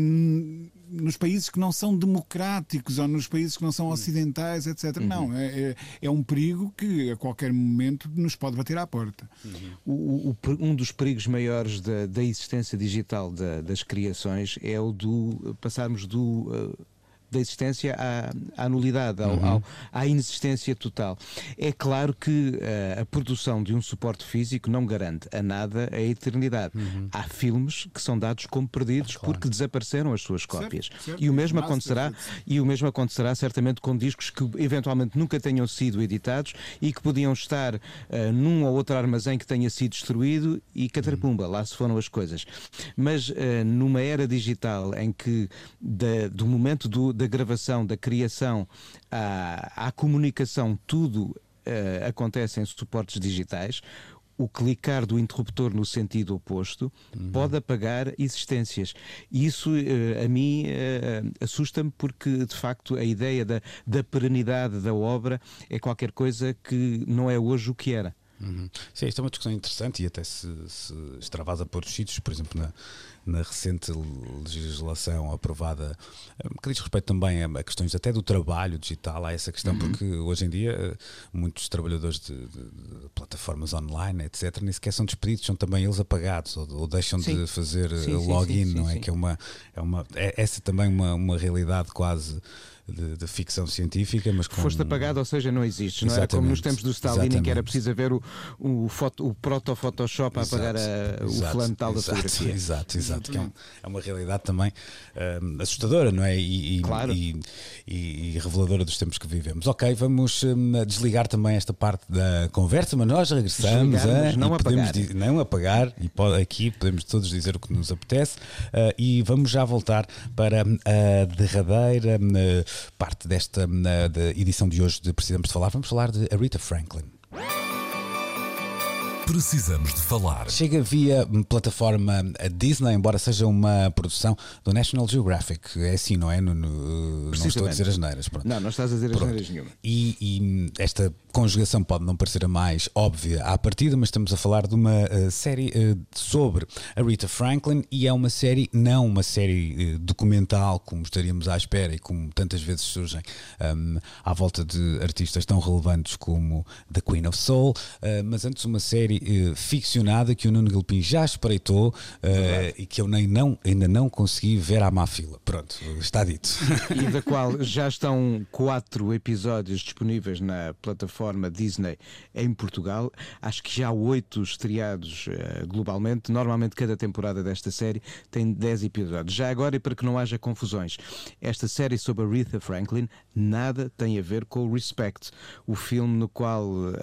nos países que não são democráticos ou nos países que não são ocidentais, etc. Uhum. Não, é, é, é, um perigo que a qualquer momento nos pode bater à porta. Uhum. O, o, um dos perigos maiores da, da existência digital da, das criações é o do passarmos do. Uh, da existência à, à nulidade, ao, uhum. ao, à inexistência total. É claro que uh, a produção de um suporte físico não garante a nada a eternidade. Uhum. Há filmes que são dados como perdidos claro. porque desapareceram as suas cópias. Certo, certo. E o mesmo acontecerá e o mesmo acontecerá certamente com discos que eventualmente nunca tenham sido editados e que podiam estar uh, num ou outro armazém que tenha sido destruído e catrapumba, uhum. lá se foram as coisas. Mas uh, numa era digital em que da, do momento do, da gravação, da criação à, à comunicação, tudo uh, acontece em suportes digitais, o clicar do interruptor no sentido oposto uhum. pode apagar existências. Isso uh, a mim uh, assusta-me porque, de facto, a ideia da, da perenidade da obra é qualquer coisa que não é hoje o que era. Uhum. Sim, isto é uma discussão interessante e até se, se extravasa por sítios, por exemplo, na, na recente legislação aprovada, eh, que diz respeito também a, questões até do trabalho digital, há essa questão, uhum. porque hoje em dia eh, muitos trabalhadores de, de, de, plataformas online, etc., nem sequer são despedidos, são também eles apagados ou, ou deixam sim. de fazer sim, login, sim, não é? Que é uma, é uma é, essa também uma, uma realidade quase de, de, ficção científica, mas com... Foste apagado, ou seja, não existe. Não era como nos tempos do Stalin, Exatamente. em que era preciso ver o, o, foto, o proto-Photoshop a apagar a, o flantal da fotografia. Exato, exato. Que é, um, é, uma realidade também um, assustadora, não é? E, e, claro. e, e, reveladora dos tempos que vivemos. Ok, vamos um, desligar também esta parte da conversa, mas nós regressamos a, não, apagar. não apagar, e pode, aqui podemos todos dizer o que nos apetece, uh, e vamos já voltar para a derradeira. Parte desta de edição de hoje de Precisamos de Falar. Vamos falar de Aretha Franklin. Precisamos de falar. Chega via plataforma Disney, embora seja uma produção do National Geographic. É assim, não é? No, no, não estou a dizer as neiras. Pronto. Não, não estás a dizer as neiras nenhuma. E, e, esta conjugação pode não parecer a mais óbvia à partida, mas estamos a falar de uma uh, série uh, sobre a Rita Franklin e é uma série, não uma série uh, documental como estaríamos à espera e como tantas vezes surgem um, à volta de artistas tão relevantes como The Queen of Soul, mas antes uma série ficcionada que o Nuno Gilpin já espreitou e que eu nem não, ainda não consegui ver à má fila. Pronto, está dito. E da qual já estão quatro episódios disponíveis na plataforma Disney em Portugal. Acho que já há oito estreados uh, globalmente. Normalmente cada temporada desta série tem dez episódios. Já agora, e para que não haja confusões, esta série sobre Aretha Franklin nada tem a ver com o Respect, o filme no qual uh,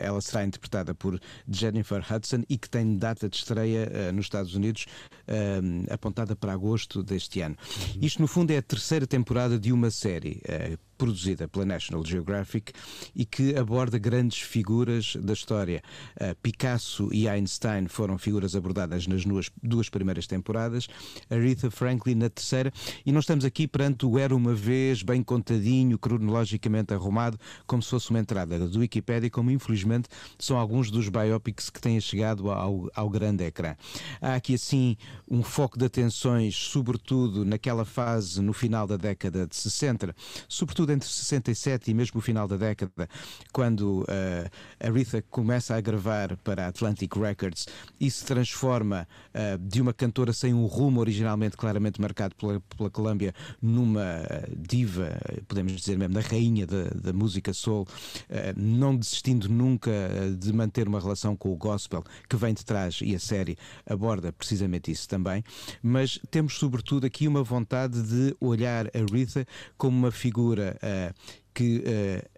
ela será interpretada por Jennifer Hudson e que tem data de estreia uh, nos Estados Unidos uh, apontada para agosto deste ano. Uhum. Isto, no fundo, é a terceira temporada de uma série produzida pela National Geographic e que aborda grandes figuras da história. Uh, Picasso e Einstein foram figuras abordadas nas duas, duas primeiras temporadas, Aretha Franklin na terceira, e nós estamos aqui perante o Era uma Vez, bem contadinho, cronologicamente arrumado, como se fosse uma entrada do Wikipedia, como infelizmente são alguns dos biopics que têm chegado ao, ao grande ecrã. Há aqui assim um foco de atenções, sobretudo naquela fase no final da década de 60, sobretudo entre 67 e mesmo o final da década, quando uh, Aretha começa a gravar para a Atlantic Records e se transforma uh, de uma cantora sem um rumo originalmente claramente marcado pela, pela Columbia numa eh, diva, podemos dizer mesmo, da rainha da, música soul, uh, não desistindo nunca de manter uma relação com o gospel que vem de trás e a série aborda precisamente isso também, mas temos sobretudo aqui uma vontade de olhar a Aretha como uma figura uh, que uh,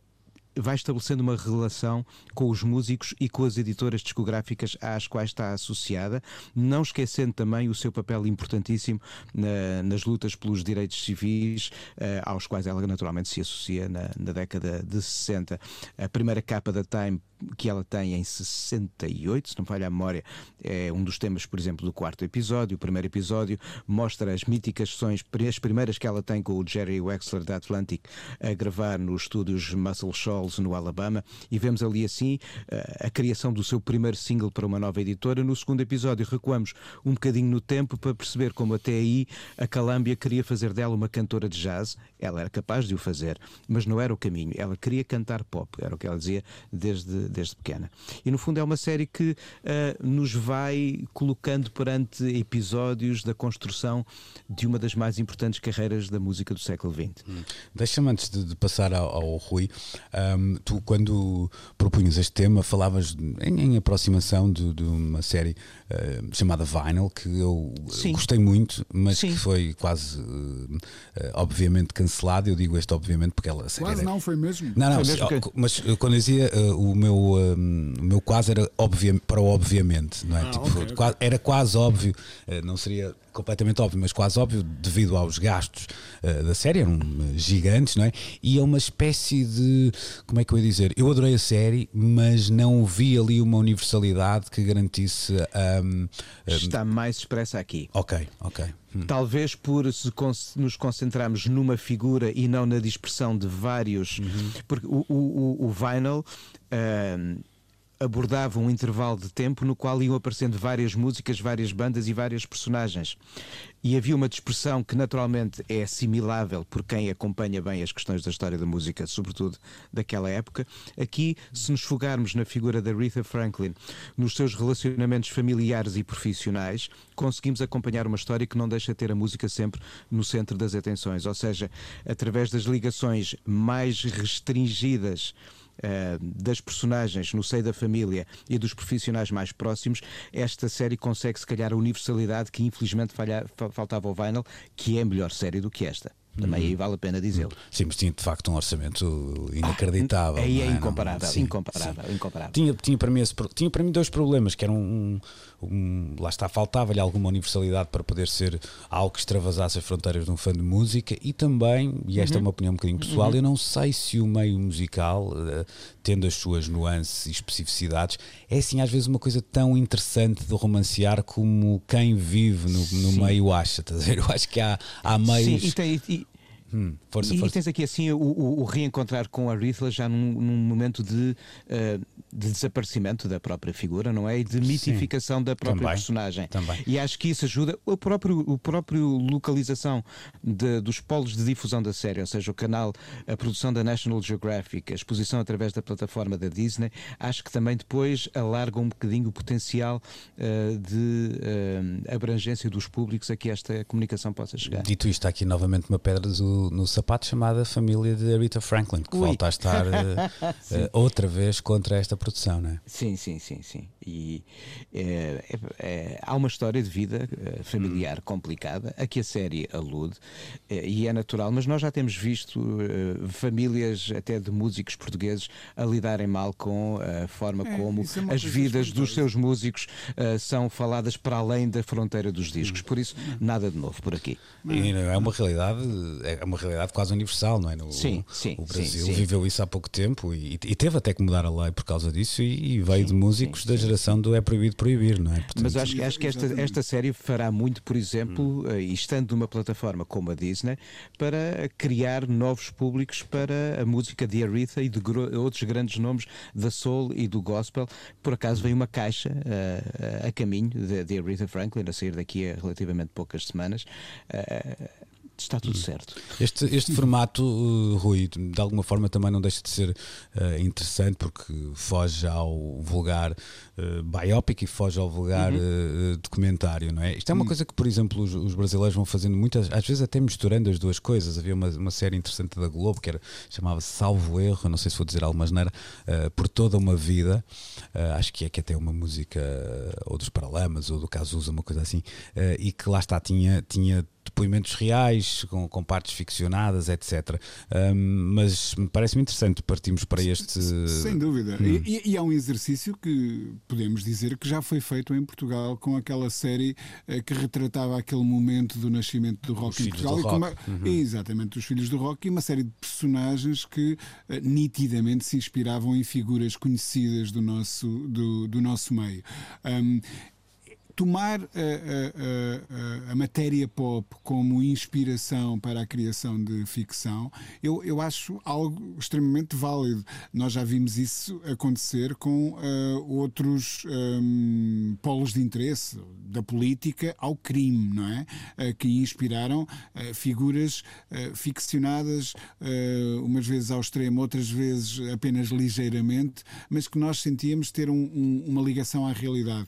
vai estabelecendo uma relação com os músicos e com as editoras discográficas às quais está associada, não esquecendo também o seu papel importantíssimo na, nas lutas pelos direitos civis, uh, aos quais ela naturalmente se associa na, na, década de 60. A primeira capa da Time que ela tem em 68, se não falha a memória, é um dos temas, por exemplo, do quarto episódio. O primeiro episódio mostra as míticas sessões, as primeiras que ela tem com o Jerry Wexler da Atlantic a gravar nos estúdios Muscle Shoals no Alabama e vemos ali assim a criação do seu primeiro single para uma nova editora. No segundo episódio recuamos um bocadinho no tempo para perceber como até aí a Columbia queria fazer dela uma cantora de jazz. Ela era capaz de o fazer, mas não era o caminho. Ela queria cantar pop, era o que ela dizia desde desde pequena. E no fundo é uma série que uh, nos vai colocando perante episódios da construção de uma das mais importantes carreiras da música do século XX. Hum. Deixa-me antes de, de, passar ao, ao Rui, um, tu quando propunhas este tema falavas em, em aproximação de, de, uma série uh, chamada Vinyl que eu Sim. gostei muito, mas Sim. que foi quase uh, obviamente cancelada. Eu digo este obviamente porque ela quase era... não foi mesmo. Não, não, mesmo que... mas quando eu dizia o meu um, o meu quase era obvia, para o obviamente, não é? Ah, tipo, okay, quase, era quase óbvio, uh, não seria completamente óbvio, mas quase óbvio devido aos gastos uh, da série, eram gigantes, não é? E é uma espécie de, como é que eu ia dizer? Eu adorei a série, mas não vi ali uma universalidade que garantisse. Um, um... Está mais expressa aqui. Ok, ok. Hum. Talvez por nos concentrarmos numa figura e não na dispersão de vários, uhum. porque o, o, o, o vinyl. Uh, abordava um intervalo de tempo no qual iam aparecendo várias músicas, várias bandas e várias personagens. E havia uma dispersão que naturalmente é assimilável por quem acompanha bem as questões da história da música, sobretudo daquela época. Aqui, se nos fogarmos na figura da Aretha Franklin, nos seus relacionamentos familiares e profissionais, conseguimos acompanhar uma história que não deixa de ter a música sempre no centro das atenções, ou seja, através das ligações mais restringidas das personagens no seio da família e dos profissionais mais próximos, esta série consegue, se calhar, a universalidade que infelizmente falha, faltava ao Vinyl, que é melhor série do que esta. Também aí vale a pena dizê-lo. Sim, mas tinha de facto um orçamento inacreditável. Ah, aí é não incomparável, incomparável, sim. incomparável. Tinha, tinha, para mim esse tinha para mim dois problemas, que eram um, um- lá está, faltava-lhe alguma universalidade para poder ser algo que extravasasse as fronteiras de um fã de música e também, e esta é uma opinião um bocadinho pessoal, eu não sei se o meio musical, eh, tendo as suas nuances e especificidades, é assim às vezes uma coisa tão interessante de romancear como quem vive no, no meio acha, estás a ver? Eu acho que há, há meios... Sim, e, tem, e, Hum, força, e força. tens aqui assim o, o- o reencontrar com a Aretha já num, num momento de, eh, de desaparecimento da própria figura, não é? E de mitificação da própria Também, personagem. também. E acho que isso ajuda o próprio, o próprio localização de- dos polos de difusão da série, ou seja, o canal, a produção da National Geographic, a exposição através da plataforma da Disney, acho que também depois alarga um bocadinho o potencial eh, de eh, abrangência dos públicos a que esta comunicação possa chegar. Dito isto, há aqui novamente uma pedra do- no sapato chamada Família de Aretha Franklin, que Ui. volta a estar eh, outra vez contra esta produção, não é? Sim, sim, sim, sim. E é, é- é- há uma história de vida familiar complicada a que a série alude e é natural, mas nós já temos visto famílias até de músicos portugueses a lidarem mal com a forma É, como é as vidas dos seus músicos são faladas para além da fronteira dos discos. Por isso, Hum. nada de novo por aqui. E é uma realidade, é uma realidade quase universal, não é? No, Sim, sim, O sim, Brasil sim. viveu isso há pouco tempo e, e teve até que mudar a lei por causa disso e, e veio de músicos da geração do é proibido proibir, não é? Portanto, Mas acho, que- acho que esta, esta série fará muito, por Hum. exemplo, eh, e estando numa plataforma como a Disney, para criar novos públicos para a música de Aretha e de outros grandes nomes da soul e do gospel. Por acaso vem uma caixa eh, a caminho de, de Aretha Franklin, a sair daqui a relativamente poucas semanas. Eh, está tudo Hum. certo. Este, este formato, uh, Rui, de alguma forma também não deixa de ser uh, interessante porque foge ao vulgar uh, biopic e foge ao vulgar uh, documentário, não é? Isto é uma coisa que, por exemplo, os, os brasileiros vão fazendo muitas, às vezes até misturando as duas coisas. Havia uma, uma série interessante da Globo que era, chamava-se Salvo Erro, não sei se vou dizer alguma maneira, por toda uma vida. Acho que é que até uma música ou dos Paralamas ou do Cazuza, uma coisa assim, e que lá está, tinha, tinha depoimentos reais, com, com partes ficcionadas, etc. Um, mas parece-me interessante partimos para este. Sem dúvida. Hum. E, e há um exercício que podemos dizer que já foi feito em Portugal com aquela série eh, que retratava aquele momento do nascimento do rock Os em Portugal. e Rock. Uhum. uma- Exatamente, os Filhos do Rock e uma série de personagens que eh, nitidamente se inspiravam em figuras conhecidas do nosso, do, do nosso meio. Um, tomar a, a- a- a matéria pop como inspiração para a criação de ficção, eu, eu acho algo extremamente válido. Nós já vimos isso acontecer com ah, outros ahm, polos de interesse, da política ao crime, não é? Ah, que inspiraram ah, figuras ficcionadas, umas vezes ao extremo, outras vezes apenas ligeiramente, mas que nós sentíamos ter um- um- uma ligação à realidade.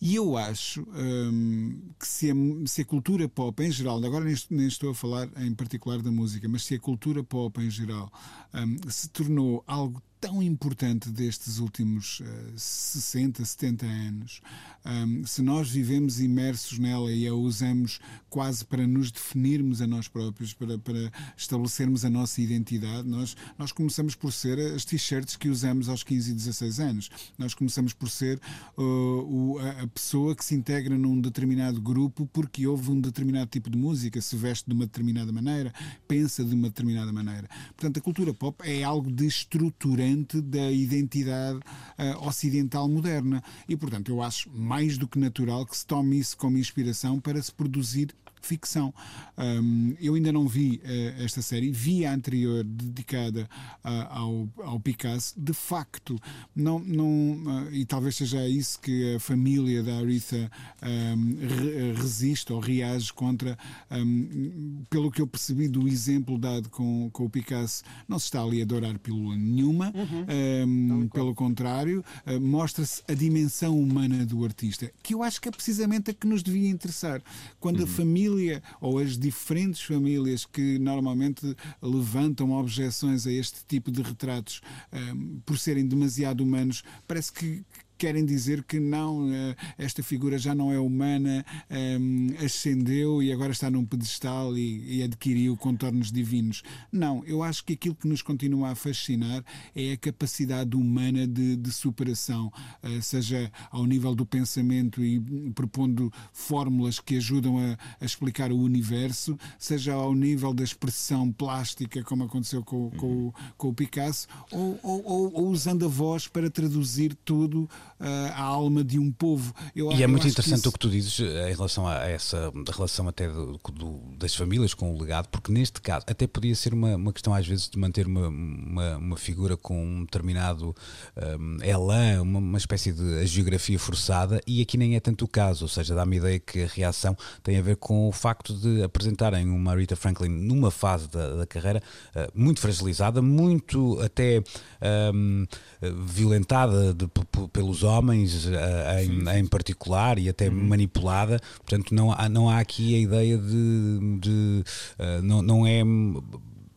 E eu acho hum, que se a, se a cultura pop em geral, agora nem, nem estou a falar em particular da música, mas se a cultura pop em geral hum, se tornou algo tão importante destes últimos eh, 60, 70 anos, hum, se nós vivemos imersos nela e a usamos quase para nos definirmos a nós próprios, para, para estabelecermos a nossa identidade, nós, nós começamos por ser as t-shirts que usamos aos 15 e 16 anos. Nós começamos por ser uh, o- a pessoa que se integra num determinado grupo porque ouve um determinado tipo de música, se veste de uma determinada maneira, pensa de uma determinada maneira. Portanto, a cultura pop é algo de estruturante da identidade uh, ocidental moderna. E, portanto, eu acho mais do que natural que se tome isso como inspiração para se produzir ficção. Um, eu ainda não vi uh, esta série, vi a anterior dedicada uh, ao, ao Picasso. De facto, não, não, uh, e talvez seja isso que a família da Aretha um, re, resiste ou reage contra, um, pelo que eu percebi do exemplo dado com, com o Picasso, não se está ali a adorar pílula nenhuma, uhum. pelo contrário, uh, mostra-se a dimensão humana do artista, que eu acho que é precisamente a que nos devia interessar. Quando uhum. a família ou as diferentes famílias que normalmente levantam objeções a este tipo de retratos um, por serem demasiado humanos, parece que querem dizer que não, eh, esta figura já não é humana, um, ehm, ascendeu e agora está num pedestal e, e, adquiriu contornos divinos. Não, eu acho que aquilo que nos continua a fascinar é a capacidade humana de, de superação, uh, seja ao nível do pensamento e propondo fórmulas que ajudam a, a, explicar o universo, seja ao nível da expressão plástica, como aconteceu com, com, com o Picasso, ou, ou, ou usando a voz para traduzir tudo a alma de um povo. Eu, e é muito interessante que isso... o que tu dizes eh, em relação a essa relação até do, do, das famílias com o legado, porque neste caso até podia ser uma, uma questão às vezes de manter uma, uma, uma figura com um determinado um, elan, uma, uma espécie de geografia forçada, e aqui nem é tanto o caso, ou seja, dá-me ideia que a reação tem a ver com o facto de apresentarem uma Rita Franklin numa fase da, da carreira uh, muito fragilizada, muito até um, violentada de, pelos homens uh, em, em, particular e até uhum. manipulada. Portanto, não há, não há aqui a ideia de. de uh, não, não é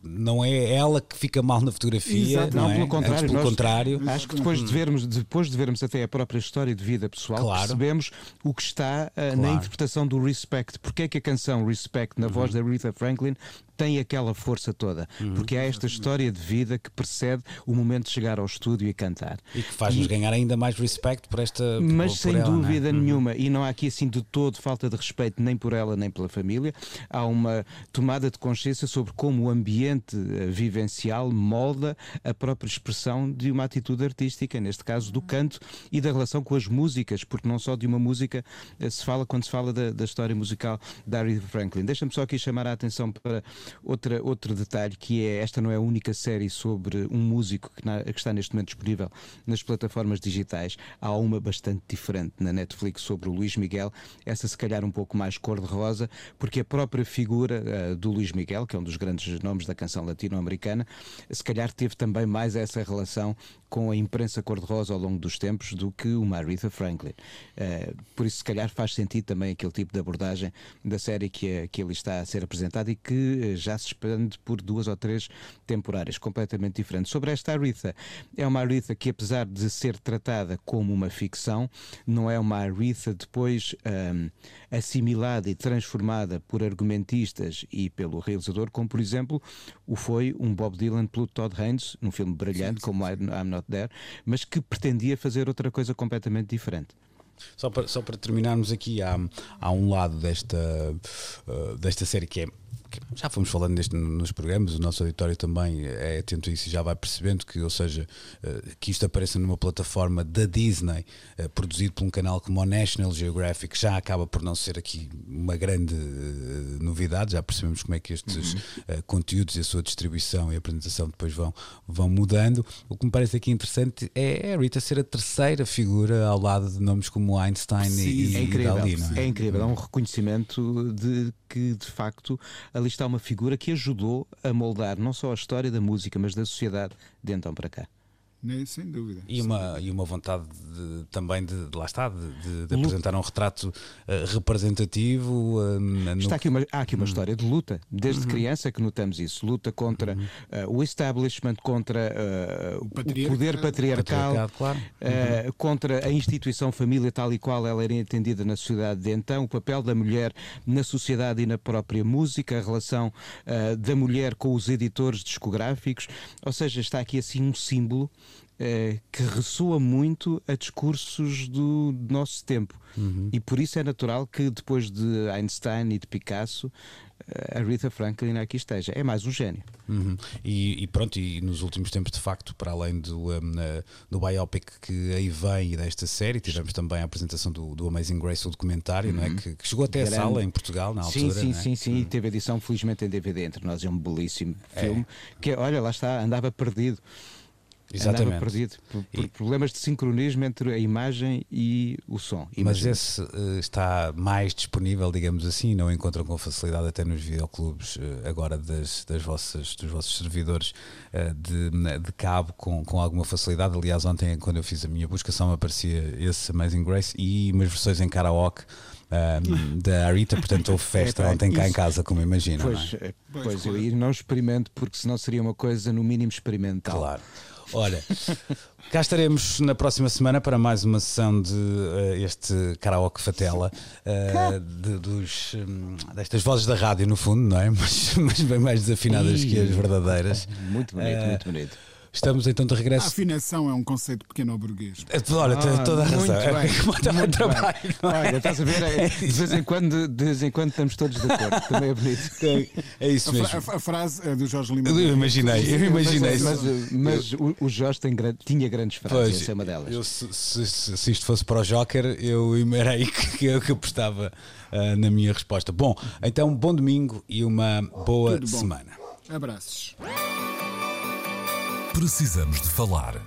não é ela que fica mal na fotografia, Exato. não, é? pelo contrário. pelo nós, contrário. Acho que depois de, vermos, depois de vermos até a própria história de vida pessoal, claro. percebemos o que está uh, claro. na interpretação do Respect. Porque é que a canção Respect, na uhum. voz da Aretha Franklin, tem aquela força toda, uhum. porque há esta história de vida que precede o momento de chegar ao estúdio e cantar. E que faz-nos ganhar ainda mais respeito por esta. Mas por sem ela, dúvida é? nenhuma, uhum. e não há aqui assim de todo falta de respeito nem por ela nem pela família, há uma tomada de consciência sobre como o ambiente eh, vivencial molda a própria expressão de uma atitude artística, neste caso do canto e da relação com as músicas, porque não só de uma música eh, se fala quando se fala da, da história musical da Aretha Franklin. Deixa-me só aqui chamar a atenção para Outra, outro detalhe que é, esta não é a única série sobre um músico que, na, que está neste momento disponível nas plataformas digitais. Há uma bastante diferente na Netflix sobre o Luís Miguel, essa se calhar um pouco mais cor-de-rosa, porque a própria figura uh, do Luís Miguel, que é um dos grandes nomes da canção latino-americana, se calhar teve também mais essa relação com a imprensa cor-de-rosa ao longo dos tempos do que uma Aretha Franklin. Uh, por isso, se calhar, faz sentido também aquele tipo de abordagem da série que, é, que ele está a ser apresentado e que já se expande por duas ou três temporárias completamente diferentes. Sobre esta Aretha, é uma Aretha que, apesar de ser tratada como uma ficção, não é uma Aretha depois um, assimilada e transformada por argumentistas e pelo realizador, como por exemplo o foi um Bob Dylan pelo Todd Haynes, num filme brilhante sim, sim, como I'm Not There, mas que pretendia fazer outra coisa completamente diferente. Só para, só para terminarmos aqui, há, há um lado desta, uh, desta série que é já fomos falando neste, nos programas, o nosso auditório também é atento a isso e já vai percebendo que, ou seja, eh, que isto apareça numa plataforma da Disney, eh, produzido por um canal como o National Geographic, já acaba por não ser aqui uma grande eh, novidade, já percebemos como é que estes uhum. conteúdos e a sua distribuição e apresentação depois vão, vão mudando. O que me parece aqui interessante é a Rita ser a terceira figura ao lado de nomes como Einstein Sim, e, é incrível, e Dali. É? é? incrível, é um reconhecimento de que de facto ali está uma figura que ajudou a moldar não só a história da música, mas da sociedade de então para cá. Né, sem dúvida. E uma, e uma vontade de, também de, de, lá está, de, de apresentar um retrato uh, representativo. Uh, Está aqui uma, há aqui uma uhum. história de luta, desde uhum. criança que notamos isso. Luta contra uhum. uh, o establishment, contra o, o, poder patriarcal, patriarcal claro. Uhum. contra a instituição família tal e qual ela era entendida na sociedade de então, o papel da mulher na sociedade e na própria música, a relação da mulher com os editores discográficos. Ou seja, está aqui assim um símbolo é, que ressoa muito a discursos do, nosso tempo. Uhum. E por isso é natural que depois de Einstein e de Picasso a Rita Franklin aqui esteja. É mais um gênio. Uhum. E, e, pronto, e nos últimos tempos, de facto, para além do, um, do biopic que aí vem e desta série, tivemos também a apresentação do, do Amazing Grace, o documentário, uhum. não é? Que, que, chegou até a sala em Portugal na sim, altura. Sim, é? sim, sim, uhum. e teve edição, felizmente, em DVD entre nós. É um belíssimo é. filme que, olha, lá está, andava perdido. Exatamente. Andava perdido por, por e... problemas de sincronismo entre a imagem e o som. Mas esse uh, está mais disponível, digamos assim, não encontram com facilidade até nos videoclubes uh, agora das, das vossas, dos vossos servidores uh, de, de cabo com, com alguma facilidade. Aliás, ontem, quando eu fiz a minha busca, só me aparecia esse Amazing Grace e umas versões em karaoke. Um, da Arita, portanto houve festa é, ontem cá em casa, como imagina. Pois, não é? pois, pois eu ir não experimento, porque senão seria uma coisa no mínimo experimental. Claro. Olha, cá estaremos na próxima semana para mais uma sessão de uh, este karaoke fatela uh, de, dos, um, destas vozes da rádio, no fundo, não é? Mas, mas bem mais desafinadas que as verdadeiras. Muito bonito, uh, muito bonito. Estamos então de regresso. A afinação é um conceito pequeno burguês. Olha, ah, toda a razão. Bem, muito trabalho. Bem. Olha, estás a ver? É, de, vez em quando, de vez em quando estamos todos de acordo. Também é bonito. É isso mesmo. A, a, a frase é do Jorge Lima. Eu imaginei, eu imaginei. Mas, mas, mas o, o, Jorge tem, tinha grandes frases, pois, essa é uma delas. Eu, se, se, se, isto fosse para o Joker, eu era aí que, que eu apostava uh, na minha resposta. Bom, então, bom domingo e uma boa semana. Abraços. Precisamos de falar